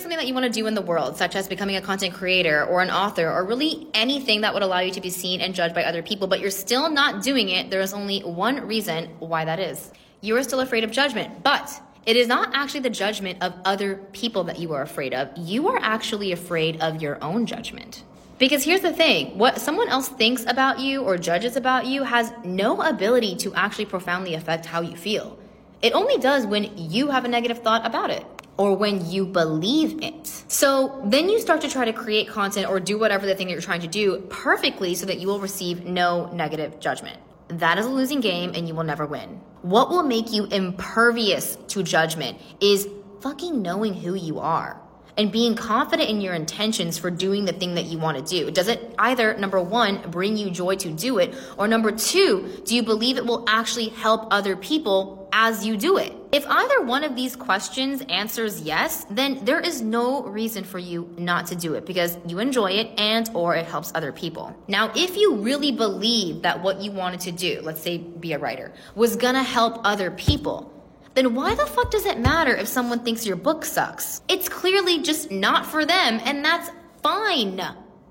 there's something that you want to do in the world, such as becoming a content creator or an author or really anything that would allow you to be seen and judged by other people, but you're still not doing it, there is only one reason why that is. You are still afraid of judgment, but it is not actually the judgment of other people that you are afraid of. You are actually afraid of your own judgment. Because here's the thing what someone else thinks about you or judges about you has no ability to actually profoundly affect how you feel. It only does when you have a negative thought about it or when you believe it. So then you start to try to create content or do whatever the thing that you're trying to do perfectly so that you will receive no negative judgment. That is a losing game and you will never win. What will make you impervious to judgment is fucking knowing who you are and being confident in your intentions for doing the thing that you want to do. Does it either, number one, bring you joy to do it, or number two, do you believe it will actually help other people as you do it? If either one of these questions answers yes, then there is no reason for you not to do it because you enjoy it and or it helps other people. Now, if you really believe that what you wanted to do, let's say be a writer, was gonna help other people, then why the fuck does it matter if someone thinks your book sucks? It's clearly just not for them, and that's fine.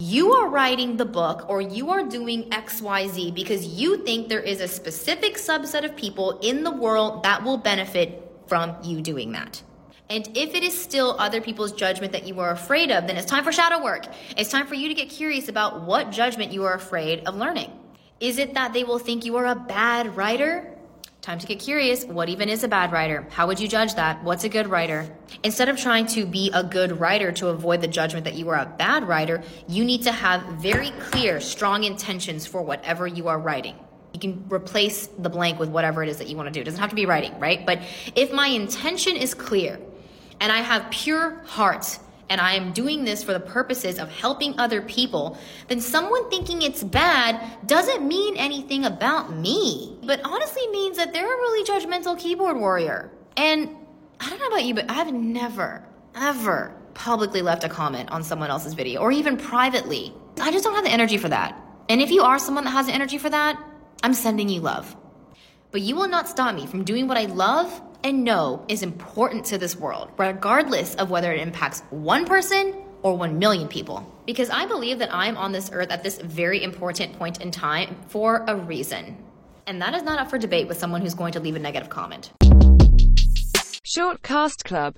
You are writing the book or you are doing XYZ because you think there is a specific subset of people in the world that will benefit from you doing that. And if it is still other people's judgment that you are afraid of, then it's time for shadow work. It's time for you to get curious about what judgment you are afraid of learning. Is it that they will think you are a bad writer? Time to get curious. What even is a bad writer? How would you judge that? What's a good writer? Instead of trying to be a good writer to avoid the judgment that you are a bad writer, you need to have very clear, strong intentions for whatever you are writing. You can replace the blank with whatever it is that you want to do. It doesn't have to be writing, right? But if my intention is clear and I have pure heart and I am doing this for the purposes of helping other people, then someone thinking it's bad doesn't mean anything about me, but honestly means that they're a really judgmental keyboard warrior. And I don't know about you, but I've never, ever publicly left a comment on someone else's video or even privately. I just don't have the energy for that. And if you are someone that has the energy for that, I'm sending you love. But you will not stop me from doing what I love and know is important to this world, regardless of whether it impacts one person or 1 million people. Because I believe that I'm on this earth at this very important point in time for a reason. And that is not up for debate with someone who's going to leave a negative comment. Short Cast Club